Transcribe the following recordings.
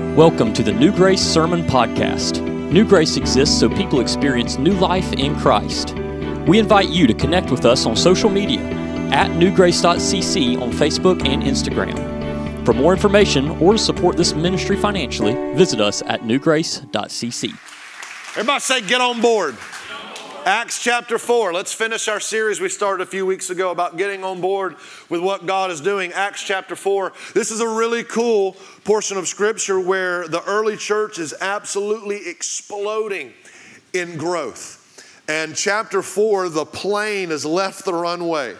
Welcome to the New Grace Sermon Podcast. New Grace exists so people experience new life in Christ. We invite you to connect with us on social media at newgrace.cc on Facebook and Instagram. For more information or to support this ministry financially, visit us at newgrace.cc. Everybody say, get on board. Acts chapter 4. Let's finish our series we started a few weeks ago about getting on board with what God is doing. Acts chapter 4. This is a really cool portion of scripture where the early church is absolutely exploding in growth. And chapter 4, the plane has left the runway.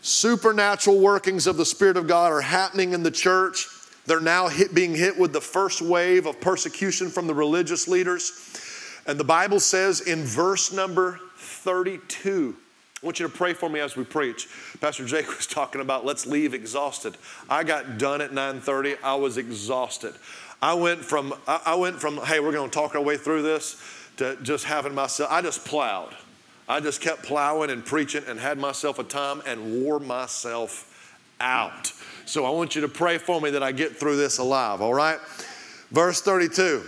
Supernatural workings of the Spirit of God are happening in the church. They're now hit, being hit with the first wave of persecution from the religious leaders. And the Bible says in verse number 32, I want you to pray for me as we preach. Pastor Jake was talking about let's leave exhausted. I got done at 9:30. I was exhausted. I went from I went from hey, we're going to talk our way through this to just having myself I just plowed. I just kept plowing and preaching and had myself a time and wore myself out. So I want you to pray for me that I get through this alive, all right? Verse 32.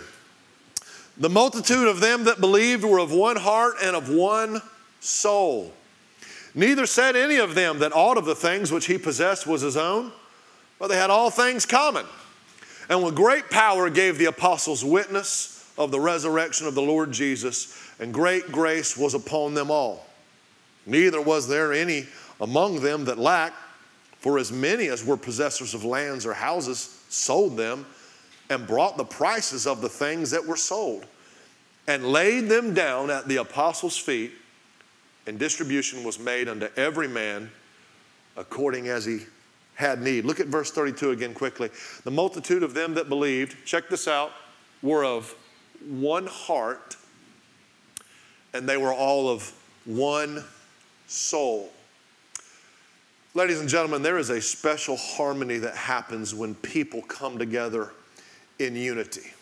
The multitude of them that believed were of one heart and of one soul. Neither said any of them that aught of the things which he possessed was his own, but they had all things common. And with great power gave the apostles witness of the resurrection of the Lord Jesus, and great grace was upon them all. Neither was there any among them that lacked, for as many as were possessors of lands or houses sold them and brought the prices of the things that were sold and laid them down at the apostles' feet, and distribution was made unto every man according as he had need. Look at verse 32 again quickly. The multitude of them that believed, check this out, were of one heart, and they were all of one soul. Ladies and gentlemen, there is a special harmony that happens when people come together in unity.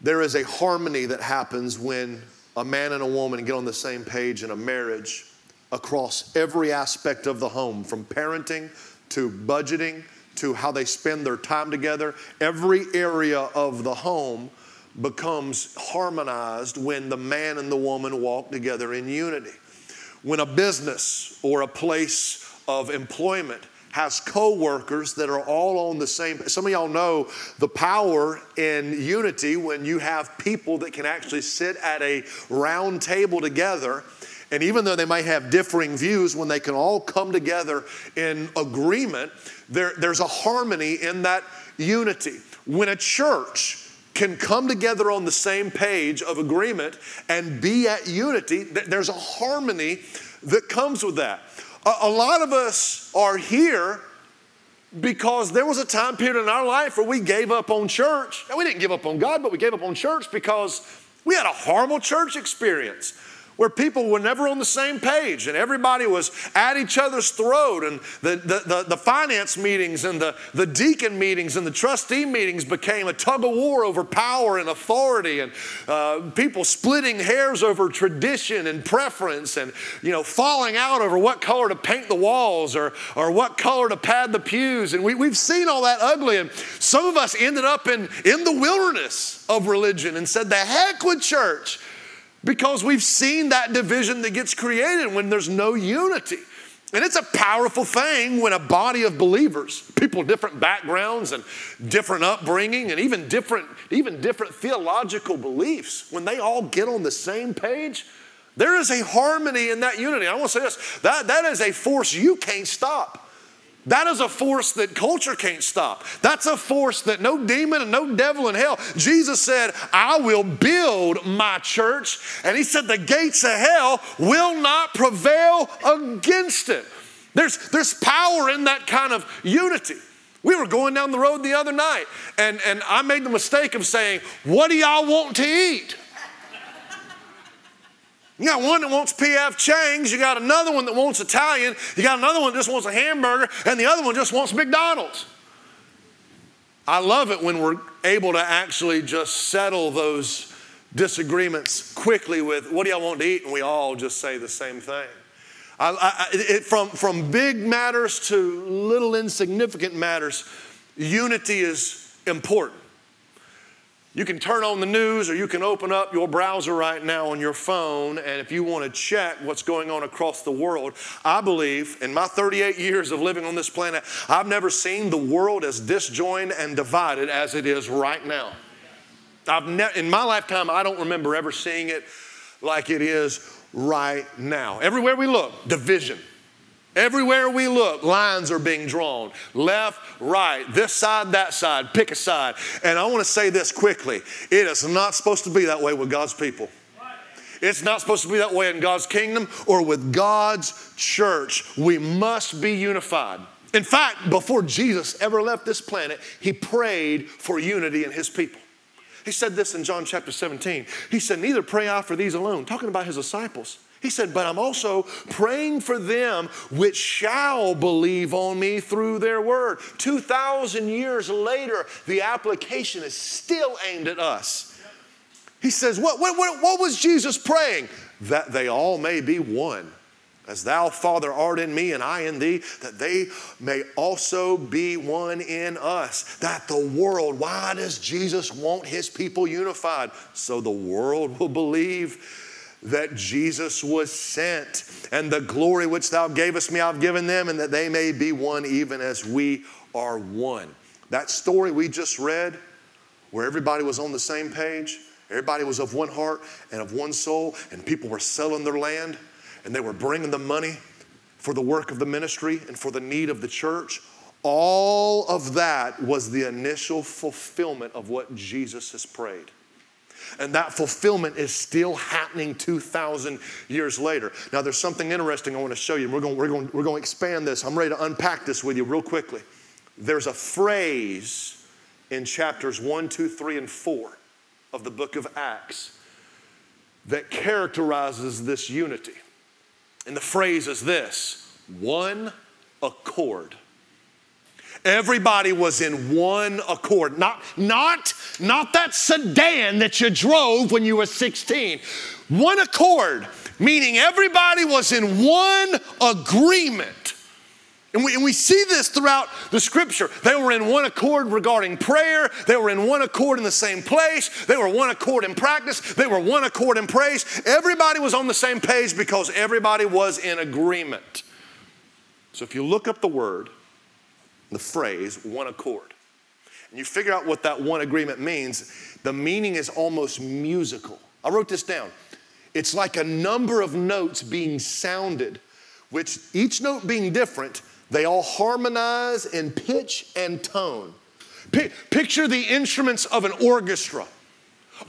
There is a harmony that happens when a man and a woman get on the same page in a marriage across every aspect of the home, from parenting to budgeting to how they spend their time together. Every area of the home becomes harmonized when the man and the woman walk together in unity. When a business or a place of employment has co-workers that are all on the same some of y'all know the power in unity when you have people that can actually sit at a round table together. And even though they might have differing views when they can all come together in agreement there, there's a harmony in that unity. When a church can come together on the same page of agreement and be at unity there's a harmony that comes with that a, lot of us are here because there was a time period in our life where we gave up on church. Now, we didn't give up on God, but we gave up on church because we had a horrible church experience where people were never on the same page and everybody was at each other's throat and the, the, the, the, finance meetings and the, the deacon meetings and the trustee meetings became a tug of war over power and authority and uh, people splitting hairs over tradition and preference and you know falling out over what color to paint the walls or, or what color to pad the pews. And we, we've seen all that ugly and some of us ended up in, in the wilderness of religion and said the heck with church because we've seen that division that gets created when there's no unity. And it's a powerful thing when a body of believers, people different backgrounds and different upbringing and even different, even different theological beliefs, when they all get on the same page, there is a harmony in that unity. I want to say this that, that is a force you can't stop. That is a force that culture can't stop. That's a force that no demon and no devil in hell. Jesus said, I will build my church. And he said, the gates of hell will not prevail against it. There's, there's power in that kind of unity. We were going down the road the other night, and, and I made the mistake of saying, What do y'all want to eat? You got one that wants PF Chang's, you got another one that wants Italian, you got another one that just wants a hamburger, and the other one just wants McDonald's. I love it when we're able to actually just settle those disagreements quickly with what do y'all want to eat, and we all just say the same thing. I, I, it, from, from big matters to little insignificant matters, unity is important. You can turn on the news or you can open up your browser right now on your phone. And if you want to check what's going on across the world, I believe in my 38 years of living on this planet, I've never seen the world as disjoined and divided as it is right now. I've ne- in my lifetime, I don't remember ever seeing it like it is right now. Everywhere we look, division. Everywhere we look, lines are being drawn left, right, this side, that side, pick a side. And I want to say this quickly it is not supposed to be that way with God's people. It's not supposed to be that way in God's kingdom or with God's church. We must be unified. In fact, before Jesus ever left this planet, he prayed for unity in his people. He said this in John chapter 17. He said, Neither pray I for these alone, talking about his disciples. He said, But I'm also praying for them which shall believe on me through their word. 2,000 years later, the application is still aimed at us. He says, What, what, what, was Jesus praying? That they all may be one. As thou, Father, art in me and I in thee, that they may also be one in us. That the world, why does Jesus want his people unified? So the world will believe that Jesus was sent, and the glory which thou gavest me, I've given them, and that they may be one even as we are one. That story we just read, where everybody was on the same page, everybody was of one heart and of one soul, and people were selling their land, and they were bringing the money for the work of the ministry and for the need of the church. All of that was the initial fulfillment of what Jesus has prayed. And that fulfillment is still happening 2,000 years later. Now, there's something interesting I want to show you. We're going, we're, going, we're going to expand this. I'm ready to unpack this with you real quickly. There's a phrase in chapters 1, 2, 3, and 4 of the book of Acts that characterizes this unity. And the phrase is this one accord. Everybody was in one accord. Not, not, not that sedan that you drove when you were 16. One accord, meaning everybody was in one agreement. And we, and we, see this throughout the scripture. They were in one accord regarding prayer. They were in one accord in the same place. They were one accord in practice. They were one accord in praise. Everybody was on the same page because everybody was in agreement. So if you look up the word, the phrase one accord. And you figure out what that one agreement means, the meaning is almost musical. I wrote this down. It's like a number of notes being sounded, which each note being different, they all harmonize in pitch and tone. Picture the instruments of an orchestra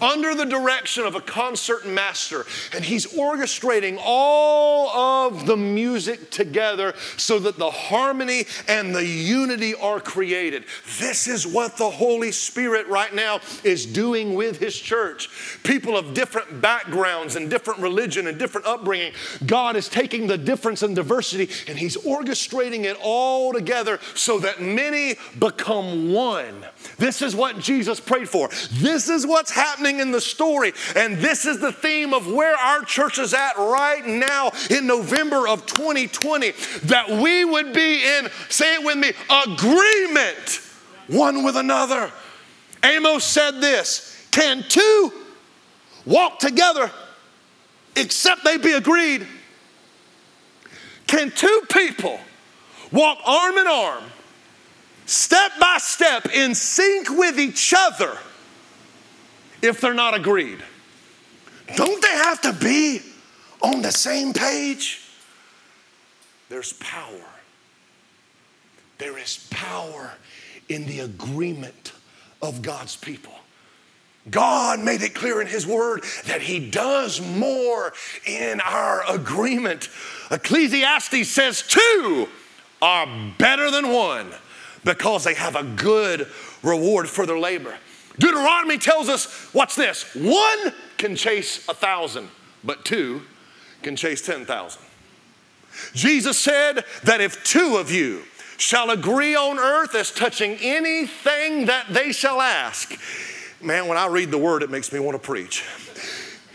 under the direction of a concert master, and he's orchestrating all of the music together so that the harmony and the unity are created. This is what the Holy Spirit right now is doing with his church. People of different backgrounds and different religion and different upbringing, God is taking the difference and diversity and he's orchestrating it all together so that many become one. This is what Jesus prayed for. This is what's happening happening in the story. And this is the theme of where our church is at right now in November of 2020 that we would be in, say it with me, agreement one with another. Amos said this Can two walk together except they be agreed? Can two people walk arm in arm, step by step, in sync with each other? If they're not agreed? Don't they have to be on the same page? There's power. There is power in the agreement of God's people. God made it clear in His Word that He does more in our agreement. Ecclesiastes says two are better than one because they have a good reward for their labor. Deuteronomy tells us, watch this one can chase a thousand, but two can chase 10,000. Jesus said that if two of you shall agree on earth as touching anything that they shall ask, man, when I read the word, it makes me want to preach.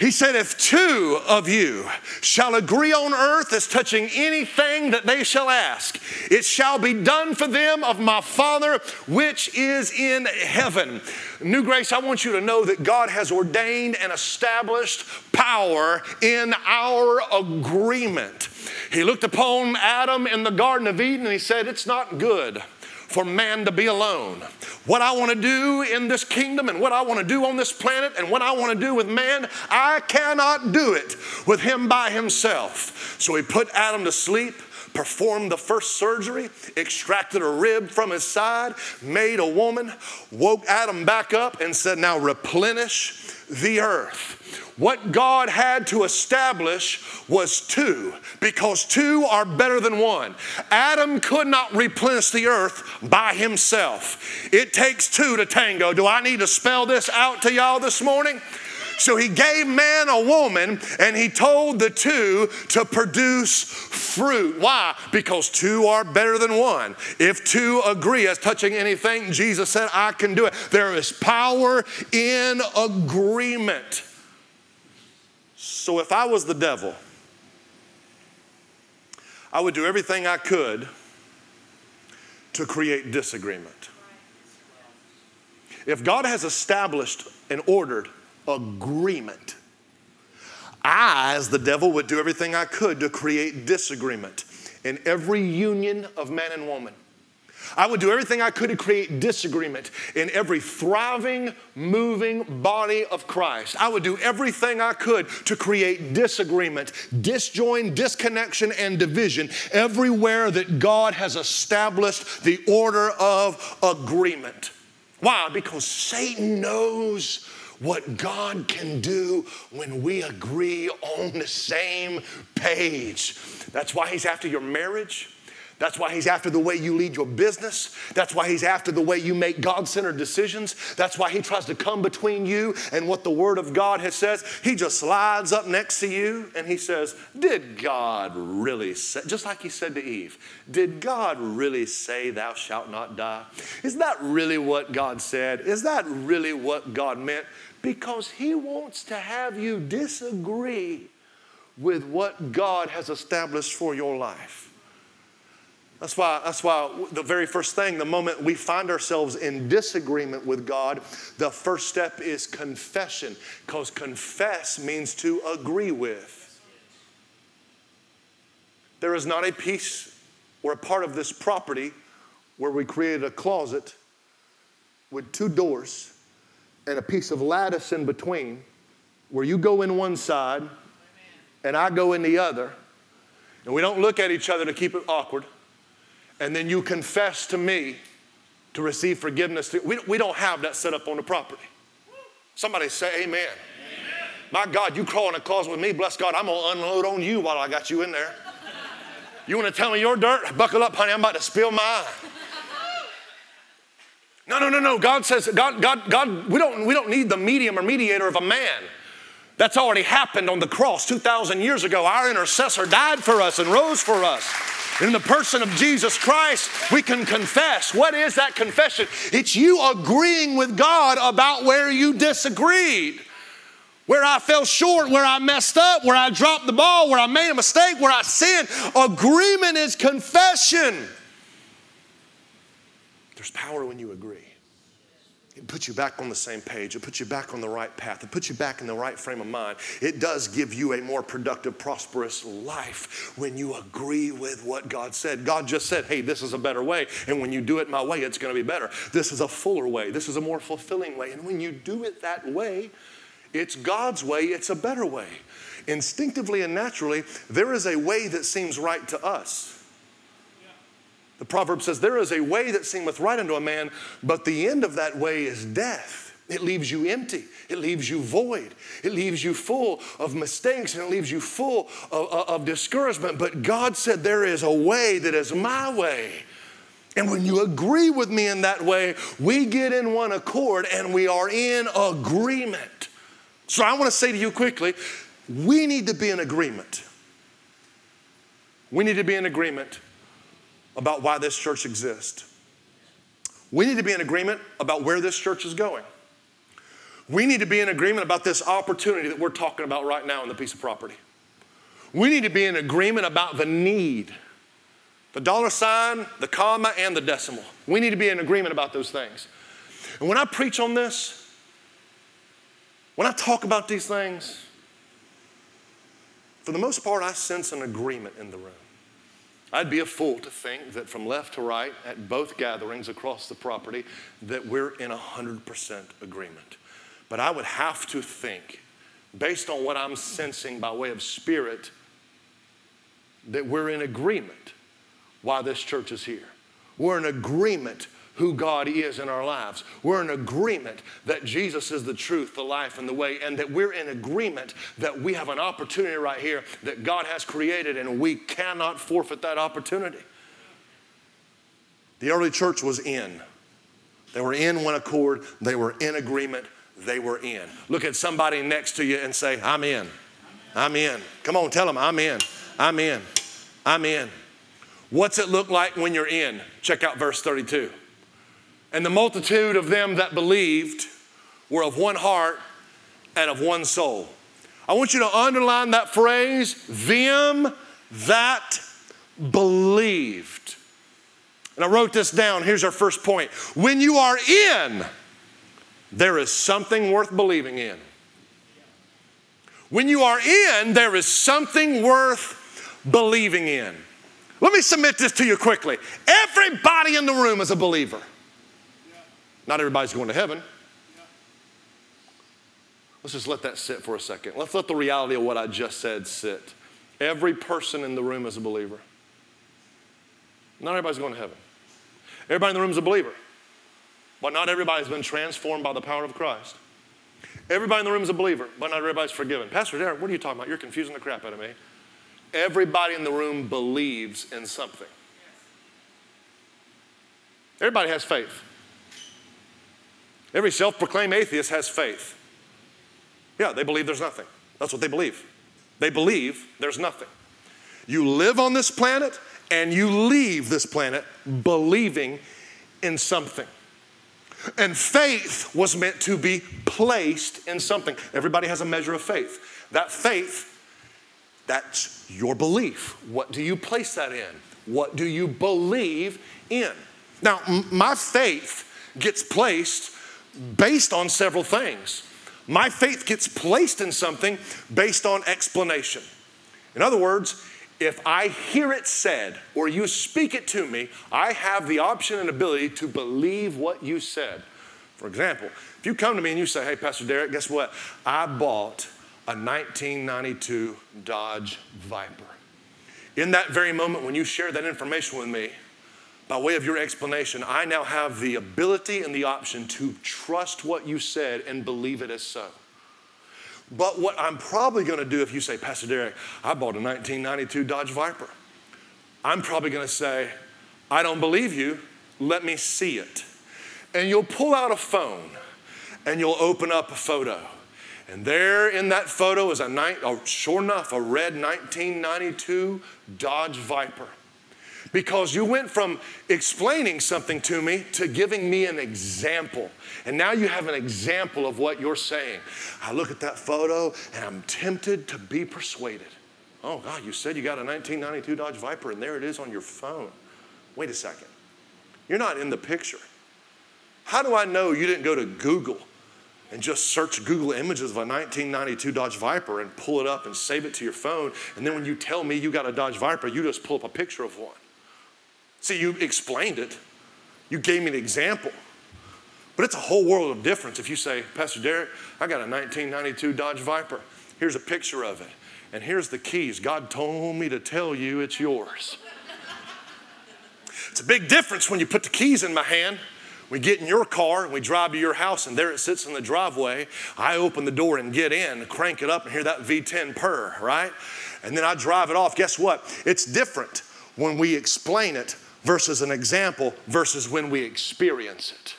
He said, If two of you shall agree on earth as touching anything that they shall ask, it shall be done for them of my Father which is in heaven. New Grace, I want you to know that God has ordained and established power in our agreement. He looked upon Adam in the Garden of Eden and he said, It's not good for man to be alone. What I want to do in this kingdom and what I want to do on this planet and what I want to do with man, I cannot do it with him by himself. So he put Adam to sleep performed the first surgery, extracted a rib from his side, made a woman, woke Adam back up, and said, Now replenish the earth. What God had to establish was two, because two are better than one. Adam could not replenish the earth by himself. It takes two to tango. Do I need to spell this out to y'all this morning? So he gave man a woman and he told the two to produce fruit. Why? Because two are better than one. If two agree as touching anything, Jesus said, I can do it. There is power in agreement. So if I was the devil, I would do everything I could to create disagreement. If God has established and ordered agreement, I, as the devil, would do everything I could to create disagreement in every union of man and woman. I would do everything I could to create disagreement in every thriving, moving body of Christ. I would do everything I could to create disagreement, disjoin, disconnection, and division everywhere that God has established the order of agreement. Why? Because Satan knows what God can do when we agree on the same page. That's why he's after your marriage. That's why he's after the way you lead your business. That's why he's after the way you make God centered decisions. That's why he tries to come between you and what the Word of God has says. He just slides up next to you and he says, Did God really say, just like he said to Eve, did God really say, Thou shalt not die? Is that really what God said? Is that really what God meant? Because he wants to have you disagree with what God has established for your life. That's why, that's why the very first thing, the moment we find ourselves in disagreement with God, the first step is confession, because confess means to agree with. There is not a piece or a part of this property where we created a closet with two doors and a piece of lattice in between, where you go in one side and I go in the other, and we don't look at each other to keep it awkward and then you confess to me to receive forgiveness. We, we don't have that set up on the property. Somebody say amen. amen. My God, you crawl in a closet with me, bless God, I'm gonna unload on you while I got you in there. You wanna tell me your dirt? Buckle up, honey, I'm about to spill mine. No, no, no, no. God says, God, God, God, we don't, we don't need the medium or mediator of a man. That's already happened on the cross 2,000 years ago. Our intercessor died for us and rose for us. In the person of Jesus Christ, we can confess. What is that confession? It's you agreeing with God about where you disagreed, where I fell short, where I messed up, where I dropped the ball, where I made a mistake, where I sinned. Agreement is confession. There's power when you agree. It puts you back on the same page. It puts you back on the right path. It puts you back in the right frame of mind. It does give you a more productive, prosperous life when you agree with what God said. God just said, hey, this is a better way. And when you do it my way, it's going to be better. This is a fuller way. This is a more fulfilling way. And when you do it that way, it's God's way, it's a better way. Instinctively and naturally, there is a way that seems right to us. The proverb says, There is a way that seemeth right unto a man, but the end of that way is death. It leaves you empty. It leaves you void. It leaves you full of mistakes and it leaves you full of, of, of, discouragement. But God said, There is a way that is my way. And when you agree with me in that way, we get in one accord and we are in agreement. So I want to say to you quickly we need to be in agreement. We need to be in agreement about why this church exists. We need to be in agreement about where this church is going. We need to be in agreement about this opportunity that we're talking about right now in the piece of property. We need to be in agreement about the need the dollar sign, the comma, and the decimal. We need to be in agreement about those things. And when I preach on this, when I talk about these things, for the most part, I sense an agreement in the room. I'd be a fool to think that from left to right at both gatherings across the property that we're in 100% agreement. But I would have to think, based on what I'm sensing by way of spirit, that we're in agreement why this church is here. We're in agreement who God is in our lives. We're in agreement that Jesus is the truth, the life, and the way, and that we're in agreement that we have an opportunity right here that God has created and we cannot forfeit that opportunity. The early church was in. They were in one accord, they were in agreement, they were in. Look at somebody next to you and say, I'm in. I'm in. Come on, tell them, I'm in. I'm in. I'm in. What's it look like when you're in? Check out verse 32. And the multitude of them that believed were of one heart and of one soul. I want you to underline that phrase, them that believed. And I wrote this down. Here's our first point. When you are in, there is something worth believing in. When you are in, there is something worth believing in. Let me submit this to you quickly. Everybody in the room is a believer. Not everybody's going to heaven. Let's just let that sit for a second. Let's let the reality of what I just said sit. Every person in the room is a believer. Not everybody's going to heaven. Everybody in the room is a believer, but not everybody's been transformed by the power of Christ. Everybody in the room is a believer, but not everybody's forgiven. Pastor Derek, what are you talking about? You're confusing the crap out of me. Everybody in the room believes in something. Everybody has faith. Every self proclaimed atheist has faith. Yeah, they believe there's nothing. That's what they believe. They believe there's nothing. You live on this planet and you leave this planet believing in something. And faith was meant to be placed in something. Everybody has a measure of faith. That faith that's your belief. What do you place that in? What do you believe in? Now, m- my faith gets placed based on several things. My faith gets placed in something based on explanation. In other words, if I hear it said or you speak it to me, I have the option and ability to believe what you said. For example, if you come to me and you say, Hey, Pastor Derek, guess what? I bought a 1992 Dodge Viper. In that very moment, when you share that information with me, by way of your explanation, I now have the ability and the option to trust what you said and believe it as so. But what I'm probably going to do if you say, Pastor Derek, I bought a 1992 Dodge Viper, I'm probably going to say, I don't believe you, let me see it. And you'll pull out a phone and you'll open up a photo and there in that photo is a, night, oh, sure enough, a red 1992 Dodge Viper. Because you went from explaining something to me to giving me an example. And now you have an example of what you're saying. I look at that photo and I'm tempted to be persuaded. Oh, God, you said you got a 1992 Dodge Viper and there it is on your phone. Wait a second. You're not in the picture. How do I know you didn't go to Google and just search Google images of a 1992 Dodge Viper and pull it up and save it to your phone. And then when you tell me you got a Dodge Viper, you just pull up a picture of one. See, you explained it, you gave me an example. But it's a whole world of difference if you say, Pastor Derek, I got a 1992 Dodge Viper. Here's a picture of it. And here's the keys. God told me to tell you it's yours. it's a big difference when you put the keys in my hand we get in your car and we drive to your house, and there it sits in the driveway. I open the door and get in, crank it up, and hear that V10 purr, right? And then I drive it off. Guess what? It's different when we explain it versus an example versus when we experience it.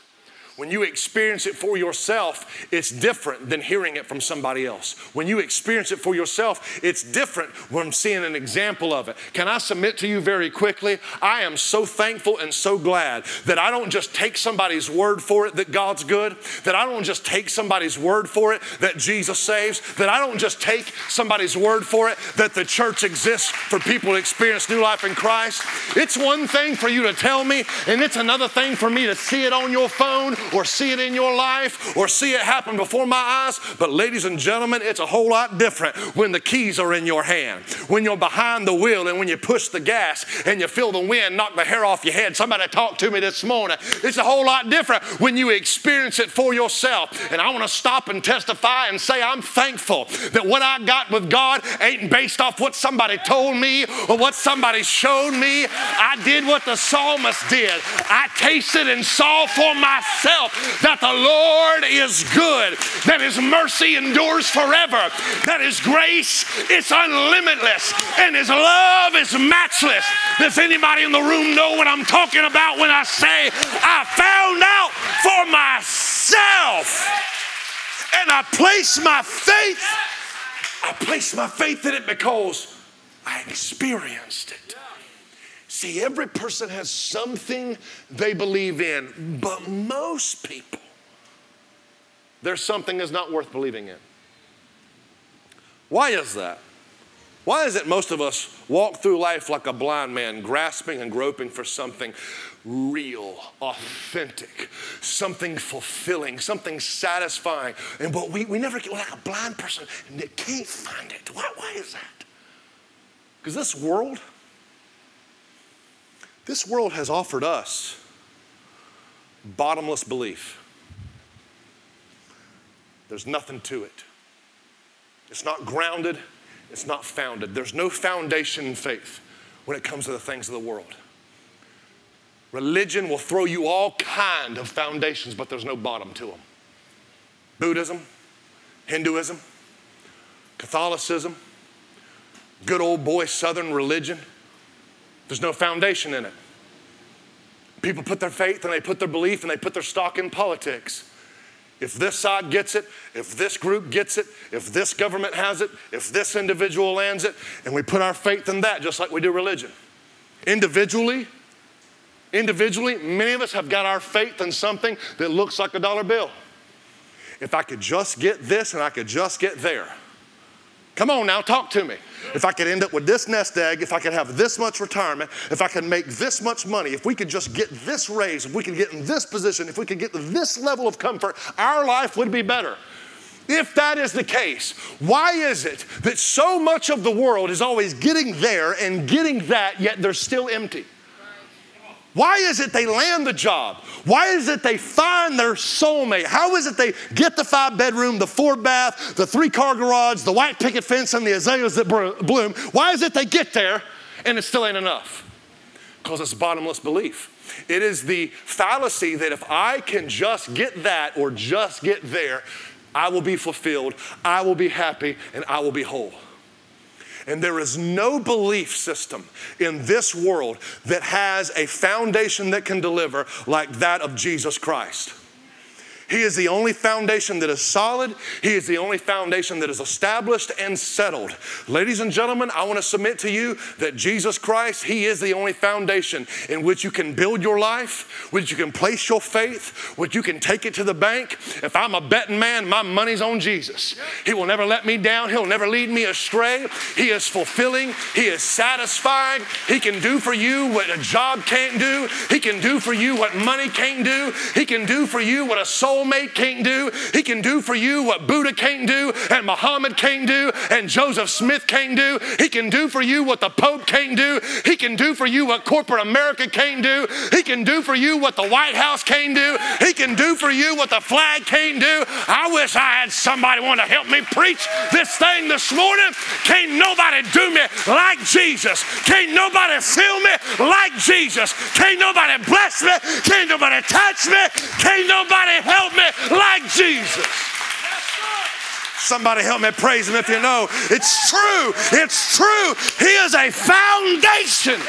When you experience it for yourself, it's different than hearing it from somebody else. When you experience it for yourself, it's different from seeing an example of it. Can I submit to you very quickly? I am so thankful and so glad that I don't just take somebody's word for it that God's good, that I don't just take somebody's word for it that Jesus saves, that I don't just take somebody's word for it that the church exists for people to experience new life in Christ. It's one thing for you to tell me, and it's another thing for me to see it on your phone or see it in your life or see it happen before my eyes. But, ladies and gentlemen, it's a whole lot different when the keys are in your hand, when you're behind the wheel and when you push the gas and you feel the wind knock the hair off your head. Somebody talked to me this morning. It's a whole lot different when you experience it for yourself. And I want to stop and testify and say, I'm thankful that what I got with God ain't based off what somebody told me or what somebody showed me. I did what the psalmist did. I tasted and saw for myself that the Lord is good, that His mercy endures forever, that His grace is unlimitless, and His love is matchless. Does anybody in the room know what I'm talking about when I say I found out for myself and I place my faith? I place my faith in it because I experienced it. See, every person has something they believe in, but most people, there's something that's not worth believing in. Why is that? Why is it most of us walk through life like a blind man, grasping and groping for something real, authentic, something fulfilling, something satisfying, and but we, we never get like a blind person and they can't find it. Why, why is that? Because this world, this world has offered us bottomless belief. There's nothing to it. It's not grounded, it's not founded. There's no foundation in faith when it comes to the things of the world. Religion will throw you all kind of foundations, but there's no bottom to them. Buddhism, Hinduism, Catholicism, good old boy Southern religion, there's no foundation in it. People put their faith and they put their belief and they put their stock in politics. If this side gets it, if this group gets it, if this government has it, if this individual lands it, and we put our faith in that just like we do religion. Individually, individually, many of us have got our faith in something that looks like a dollar bill. If I could just get this and I could just get there. Come on now, talk to me if I could end up with this nest egg, if I could have this much retirement, if I could make this much money, if we could just get this raise, if we could get in this position, if we could get this level of comfort, our life would be better. If that is the case, why is it that so much of the world is always getting there and getting that, yet they're still empty? Why is it they land the job? Why is it they find their soulmate? How is it they get the five bedroom, the four bath, the three car garage, the white picket fence, and the azaleas that bloom? Why is it they get there and it still ain't enough? Because it's bottomless belief. It is the fallacy that if I can just get that or just get there, I will be fulfilled, I will be happy, and I will be whole. And there is no belief system in this world that has a foundation that can deliver like that of Jesus Christ. He is the only foundation that is solid. He is the only foundation that is established and settled. Ladies and gentlemen, I want to submit to you that Jesus Christ, He is the only foundation in which you can build your life, which you can place your faith, which you can take it to the bank. If I'm a betting man, my money's on Jesus. He will never let me down, He'll never lead me astray. He is fulfilling, He is satisfying. He can do for you what a job can't do, He can do for you what money can't do, He can do for you what a soul soulmate can't do. He can do for you what Buddha can't do, and Muhammad can't do, and Joseph Smith can't do. He can do for you what the Pope can't do. He can do for you what corporate America can't do. He can do for you what the White House can't do. He can do for you what the flag can't do. I wish I had somebody want to help me preach this thing this morning. Can't nobody do me like Jesus. Can't nobody fill me like Jesus. Can't nobody bless me. Can't nobody touch me. Can't nobody help me like Jesus. Somebody help me praise him if you know. It's true. It's true. He is a foundation.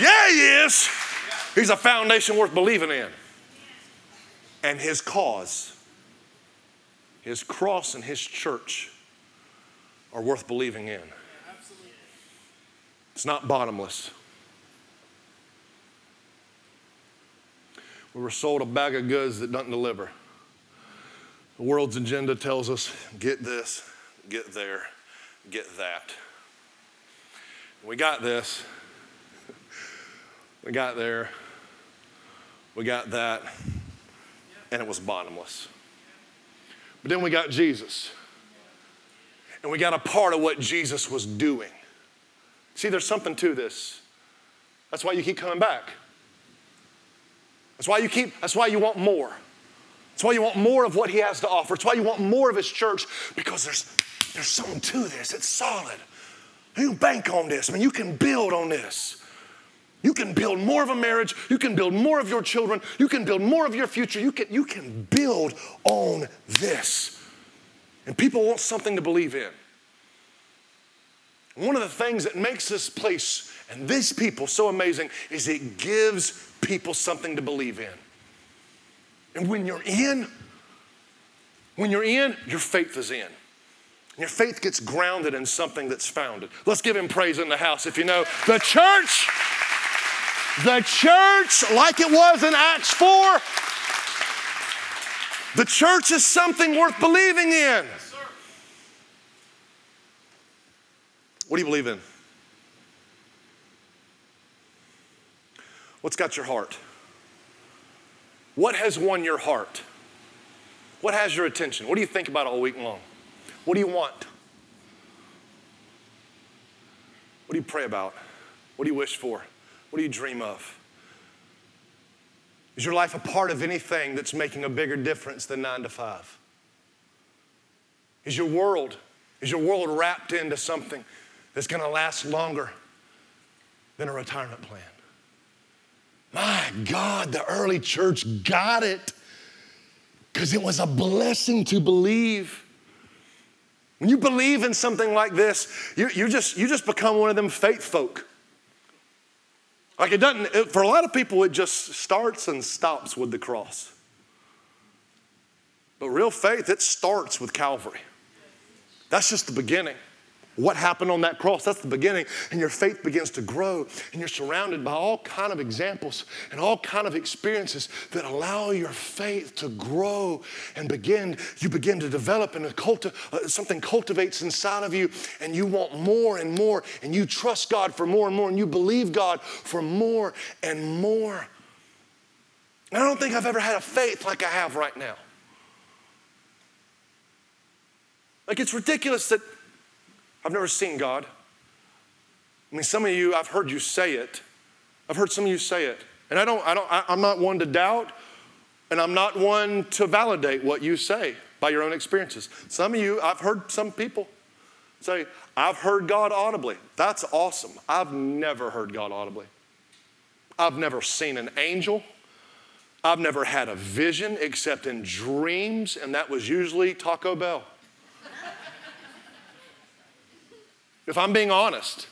Yeah, he is. He's a foundation worth believing in. And his cause, his cross, and his church are worth believing in. It's not bottomless. We were sold a bag of goods that doesn't deliver. The world's agenda tells us get this, get there, get that. We got this, we got there, we got that, and it was bottomless. But then we got Jesus, and we got a part of what Jesus was doing. See, there's something to this. That's why you keep coming back. That's why you keep, that's why you want more. That's why you want more of what he has to offer. It's why you want more of his church because there's, there's something to this. It's solid. You bank on this. I mean, you can build on this. You can build more of a marriage. You can build more of your children. You can build more of your future. You can, you can build on this. And people want something to believe in. One of the things that makes this place and these people so amazing is it gives people something to believe in. And when you're in, when you're in, your faith is in. Your faith gets grounded in something that's founded. Let's give him praise in the house if you know. The church, the church, like it was in Acts 4, the church is something worth believing in. What do you believe in? What's got your heart? What has won your heart? What has your attention? What do you think about all week long? What do you want? What do you pray about? What do you wish for? What do you dream of? Is your life a part of anything that's making a bigger difference than nine to five? Is your world, is your world wrapped into something that's gonna last longer than a retirement plan? My God, the early church got it because it was a blessing to believe. When you believe in something like this, you, you, just, you just become one of them faith folk. Like it doesn't, it, for a lot of people, it just starts and stops with the cross. But real faith, it starts with Calvary. That's just the beginning what happened on that cross? That's the beginning. And your faith begins to grow and you're surrounded by all kind of examples and all kind of experiences that allow your faith to grow and begin you begin to develop and culti- uh, something cultivates inside of you and you want more and more and you trust god for more and more and you believe god for more and more. And i don't think i've ever had a faith like i have right now. Like it's ridiculous that I've never seen God. I mean, some of you, I've heard you say it. I've heard some of you say it. And I don't, I don't, I, I'm not one to doubt, and I'm not one to validate what you say by your own experiences. Some of you, I've heard some people say, I've heard God audibly. That's awesome. I've never heard God audibly. I've never seen an angel. I've never had a vision except in dreams, and that was usually Taco Bell. If I'm being honest.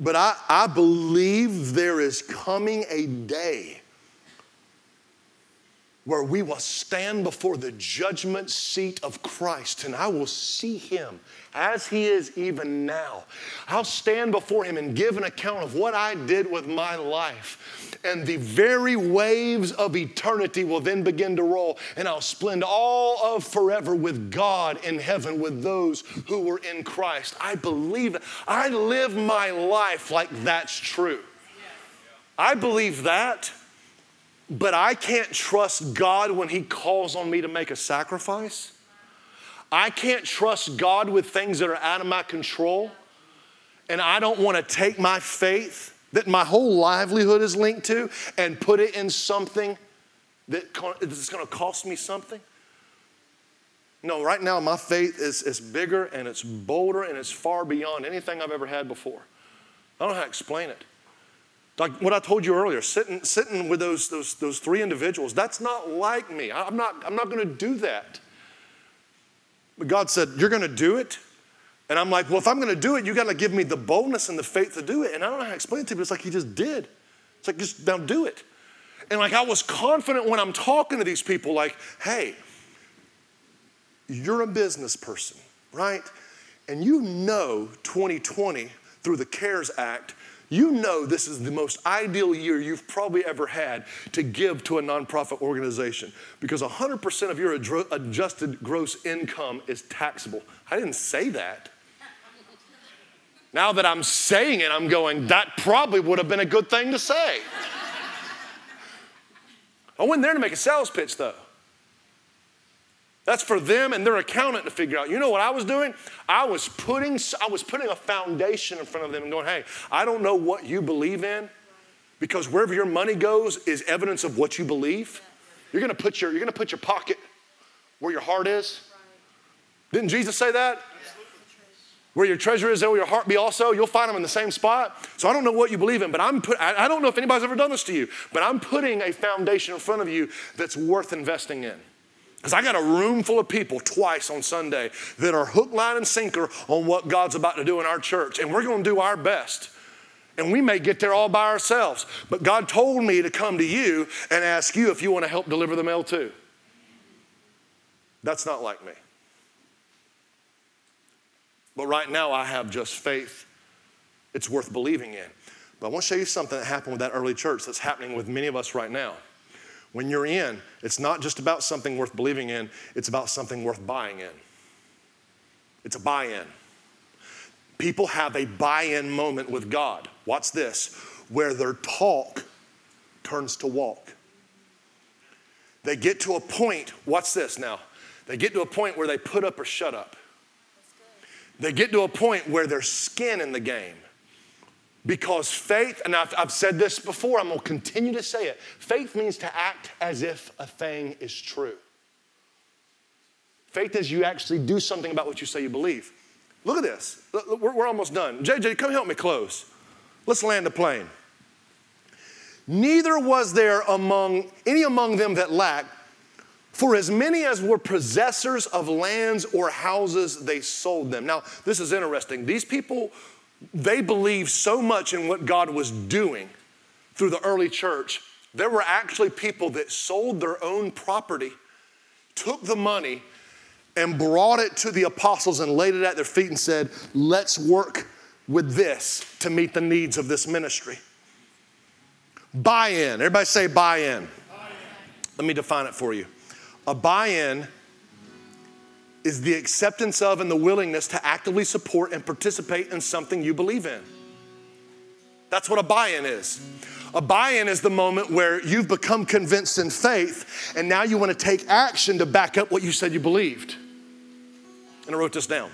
But I, I believe there is coming a day where we will stand before the judgment seat of Christ and I will see him as he is even now. I'll stand before him and give an account of what I did with my life. And the very waves of eternity will then begin to roll, and I'll spend all of forever with God in heaven with those who were in Christ. I believe, it. I live my life like that's true. I believe that. But I can't trust God when He calls on me to make a sacrifice. I can't trust God with things that are out of my control. And I don't want to take my faith that my whole livelihood is linked to and put it in something that is going to cost me something. No, right now my faith is, is bigger and it's bolder and it's far beyond anything I've ever had before. I don't know how to explain it. Like what I told you earlier, sitting, sitting with those, those, those three individuals, that's not like me. I'm not, I'm not going to do that. But God said, You're going to do it? And I'm like, Well, if I'm going to do it, you got to give me the boldness and the faith to do it. And I don't know how to explain it to you, but it's like He just did. It's like, just now do it. And like I was confident when I'm talking to these people, like, hey, you're a business person, right? And you know 2020 through the CARES Act, you know this is the most ideal year you've probably ever had to give to a nonprofit organization because 100% of your adjusted gross income is taxable. I didn't say that. Now that I'm saying it, I'm going, that probably would have been a good thing to say. I went there to make a sales pitch though. That's for them and their accountant to figure out. You know what I was doing? I was putting I was putting a foundation in front of them and going, "Hey, I don't know what you believe in because wherever your money goes is evidence of what you believe. You're going to put your you're to put your pocket where your heart is." Didn't Jesus say that? Where your treasure is, there will your heart be also. You'll find them in the same spot. So I don't know what you believe in, but I'm put, I don't know if anybody's ever done this to you, but I'm putting a foundation in front of you that's worth investing in. Because I got a room full of people twice on Sunday that are hook, line, and sinker on what God's about to do in our church. And we're going to do our best. And we may get there all by ourselves. But God told me to come to you and ask you if you want to help deliver the mail too. That's not like me. But right now, I have just faith it's worth believing in. But I want to show you something that happened with that early church that's happening with many of us right now. When you're in, it's not just about something worth believing in, it's about something worth buying in. It's a buy in. People have a buy in moment with God. Watch this, where their talk turns to walk. They get to a point, watch this now, they get to a point where they put up or shut up. They get to a point where there's skin in the game. Because faith, and I've, I've, said this before, I'm gonna continue to say it faith means to act as if a thing is true. Faith is you actually do something about what you say you believe. Look at this. We're, we're almost done. JJ, come help me close. Let's land the plane. Neither was there among any among them that lacked, for as many as were possessors of lands or houses, they sold them. Now, this is interesting. These people they believed so much in what God was doing through the early church, there were actually people that sold their own property, took the money, and brought it to the apostles and laid it at their feet and said, Let's work with this to meet the needs of this ministry. Buy in. Everybody say buy in. buy in. Let me define it for you. A buy in is the acceptance of and the willingness to actively support and participate in something you believe in. That's what a buy in is. A buy in is the moment where you've become convinced in faith and now you want to take action to back up what you said you believed. And I wrote this down.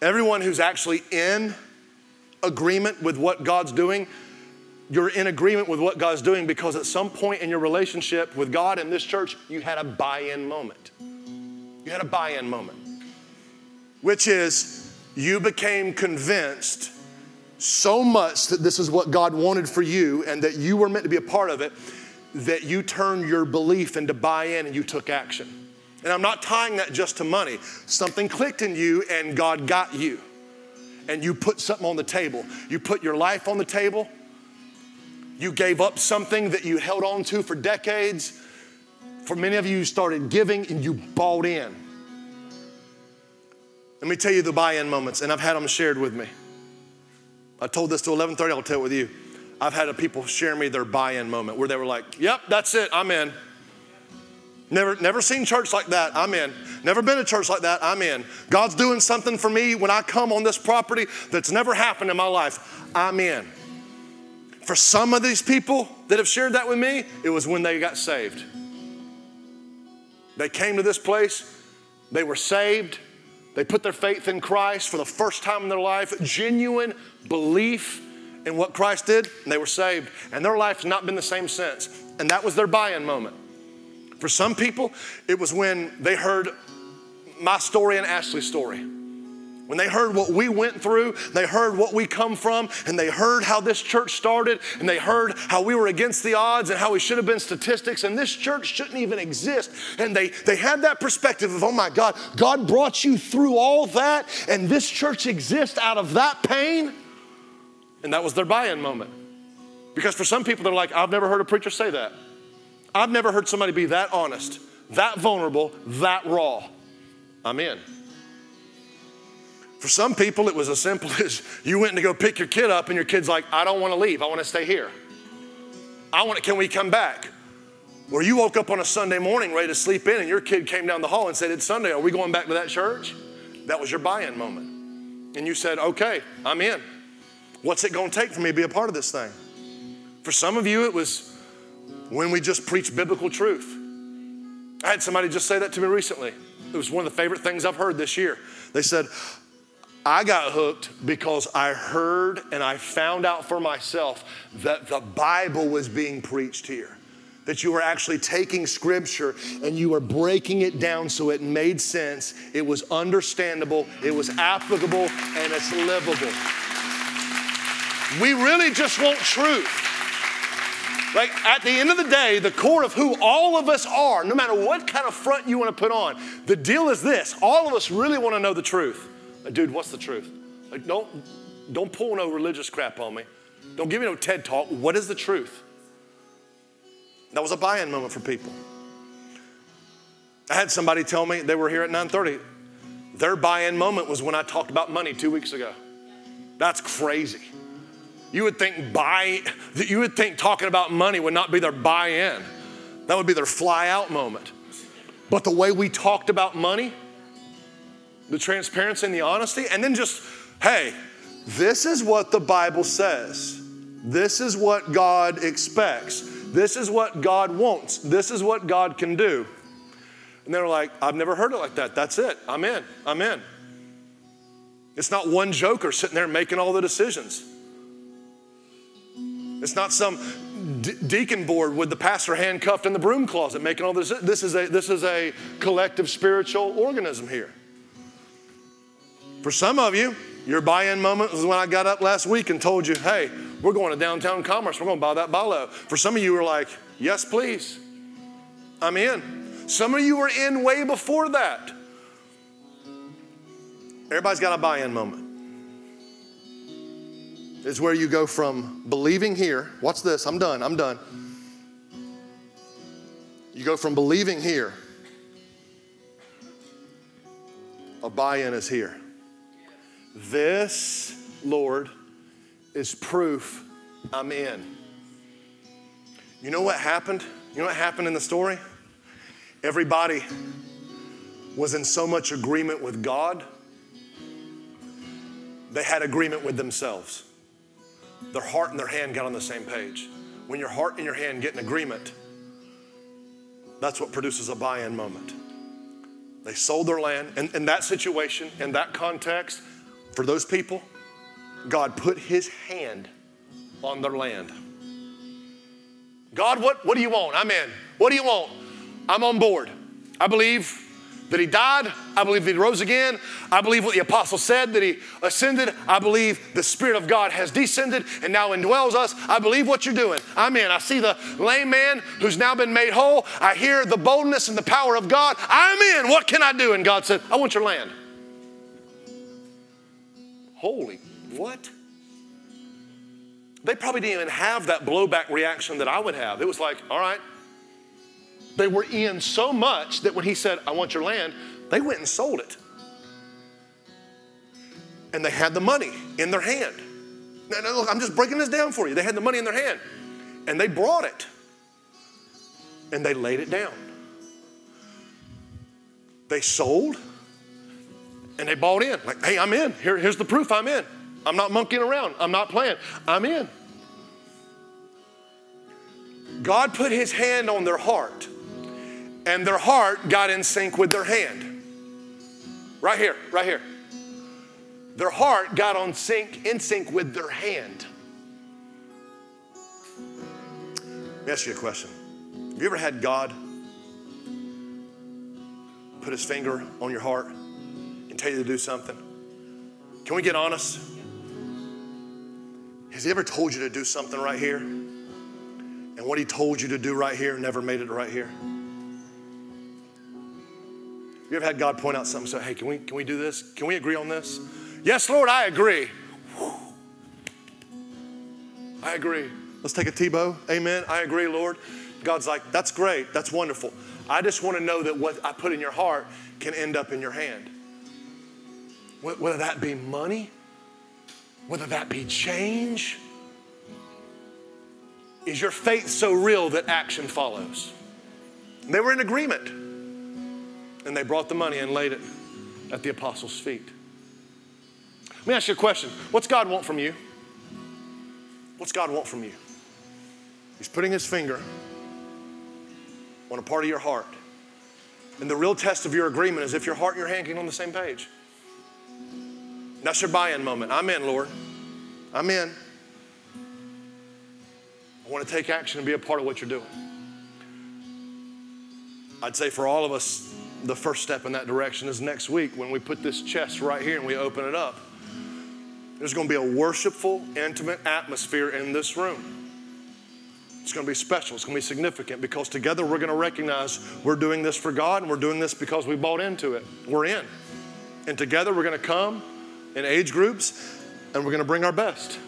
Everyone who's actually in agreement with what God's doing you're in agreement with what God's doing because at some point in your relationship with God and this church, you had a buy in moment. You had a buy in moment, which is you became convinced so much that this is what God wanted for you and that you were meant to be a part of it that you turned your belief into buy in and you took action. And I'm not tying that just to money. Something clicked in you and God got you. And you put something on the table. You put your life on the table you gave up something that you held on to for decades. For many of you, you started giving and you bought in. Let me tell you the buy-in moments, and I've had them shared with me. I told this to 11:30. I'll tell it with you. I've had people share me their buy-in moment where they were like, "Yep, that's it. I'm in." Never, never seen church like that. I'm in. Never been to church like that. I'm in. God's doing something for me when I come on this property that's never happened in my life. I'm in. For some of these people that have shared that with me, it was when they got saved. They came to this place, they were saved, they put their faith in Christ for the first time in their life, genuine belief in what Christ did, and they were saved. And their life has not been the same since. And that was their buy in moment. For some people, it was when they heard my story and Ashley's story. When they heard what we went through, they heard what we come from, and they heard how this church started, and they heard how we were against the odds and how we should have been statistics, and this church shouldn't even exist. And they, they had that perspective of, oh my God, God brought you through all that, and this church exists out of that pain. And that was their buy in moment Because for some people, they're like, I've never heard a preacher say that. I've never heard somebody be that honest, that vulnerable, that raw. I'm in. For some people, it was as simple as you went to go pick your kid up, and your kid's like, I don't want to leave. I want to stay here. I want to, can we come back? Or you woke up on a Sunday morning ready to sleep in, and your kid came down the hall and said, It's Sunday. Are we going back to that church? That was your buy in moment. And you said, Okay, I'm in. What's it going to take for me to be a part of this thing? For some of you, it was when we just preach biblical truth. I had somebody just say that to me recently. It was one of the favorite things I've heard this year. They said, I got hooked because I heard and I found out for myself that the Bible was being preached here. That you were actually taking scripture and you were breaking it down so it made sense, it was understandable, it was applicable, and it's livable. We really just want truth. Like at the end of the day, the core of who all of us are, no matter what kind of front you want to put on, the deal is this all of us really want to know the truth. Dude, what's the truth? Like, don't, don't pull no religious crap on me. Don't give me no TED talk. What is the truth? That was a buy-in moment for people. I had somebody tell me they were here at 9:30. Their buy-in moment was when I talked about money two weeks ago. That's crazy. You would think buy, that you would think talking about money would not be their buy-in. That would be their fly-out moment. But the way we talked about money, the transparency and the honesty, and then just, hey, this is what the Bible says. This is what God expects. This is what God wants. This is what God can do. And they're like, I've never heard it like that. That's it. I'm in. I'm in. It's not one joker sitting there making all the decisions. It's not some de- deacon board with the pastor handcuffed in the broom closet making all this. This is a, this is a collective spiritual organism here. For some of you, your buy in moment was when I got up last week and told you, hey, we're going to downtown commerce. We're going to buy that Balo. For some of you were like, yes, please. I'm in. Some of you were in way before that. Everybody's got a buy in moment. It's where you go from believing here. Watch this. I'm done. I'm done. You go from believing here. A buy in is here. This, Lord, is proof I'm in. You know what happened? You know what happened in the story? Everybody was in so much agreement with God, they had agreement with themselves. Their heart and their hand got on the same page. When your heart and your hand get in agreement, that's what produces a buy in moment. They sold their land. And in that situation, in that context, for those people, God put his hand on their land. God, what, what do you want? I'm in. What do you want? I'm on board. I believe that he died. I believe that he rose again. I believe what the apostle said that he ascended. I believe the Spirit of God has descended and now indwells us. I believe what you're doing. I'm in. I see the lame man who's now been made whole. I hear the boldness and the power of God. I'm in. What can I do? And God said, I want your land. Holy, what? They probably didn't even have that blowback reaction that I would have. It was like, all right. They were in so much that when he said, I want your land, they went and sold it. And they had the money in their hand. Now, now, look, I'm just breaking this down for you. They had the money in their hand and they brought it and they laid it down. They sold and they bought in. Like, hey, I'm in. Here, here's the proof I'm in. I'm not monkeying around. I'm not playing. I'm in. God put his hand on their heart, and their heart got in sync with their hand. Right here, right here. Their heart got on sync, in sync with their hand. Let me ask you a question. Have you ever had God put his finger on your heart tell you to do something? Can we get honest? Has he ever told you to do something right here? And what he told you to do right here never made it right here? You ever had God point out something and say, hey, can we, can we do this? Can we agree on this? Yes, Lord, I agree. I agree. Let's take a Tebow. Amen. I agree, Lord. God's like, that's great. That's wonderful. I just want to know that what I put in your heart can end up in your hand. Whether that be money, whether that be change. Is your faith so real that action follows? They were in agreement. And they brought the money and laid it at the apostles' feet. Let me ask you a question What's God want from you? What's God want from you? He's putting his finger on a part of your heart. And the real test of your agreement is if your heart and your hand get on the same page. That's your buy in moment. I'm in, Lord. I'm in. I want to take action and be a part of what you're doing. I'd say for all of us, the first step in that direction is next week when we put this chest right here and we open it up. There's going to be a worshipful, intimate atmosphere in this room. It's going to be special. It's going to be significant because together we're going to recognize we're doing this for God and we're doing this because we bought into it. We're in. And together we're going to come in age groups and we're going to bring our best.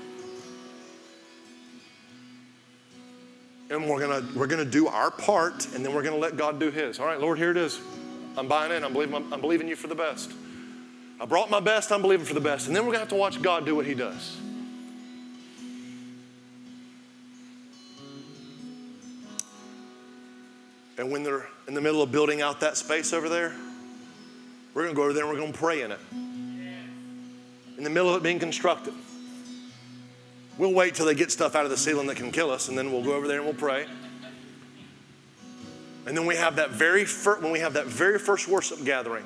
And we're going to we're going to do our part and then we're going to let God do his. All right, Lord, here it is. I'm buying in. I'm believing, I'm, I'm believing you for the best. I brought my best. I'm believing for the best. And then we're going to have to watch God do what he does. And when they're in the middle of building out that space over there, we're going to go over there and we're going to pray in it. In the middle of it being constructed. We'll wait till they get stuff out of the ceiling that can kill us, and then we'll go over there and we'll pray. And then we have that very first, when we have that very first worship gathering,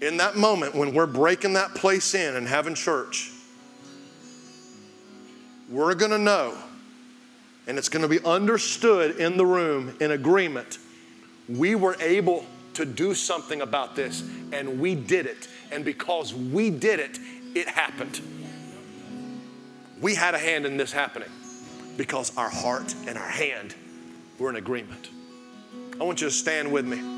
in that moment when we're breaking that place in and having church, we're going to know, and it's going to be understood in the room in agreement. We were able to do something about this, and we did it. And because we did it, it happened. We had a hand in this happening because our heart and our hand were in agreement. I want you to stand with me.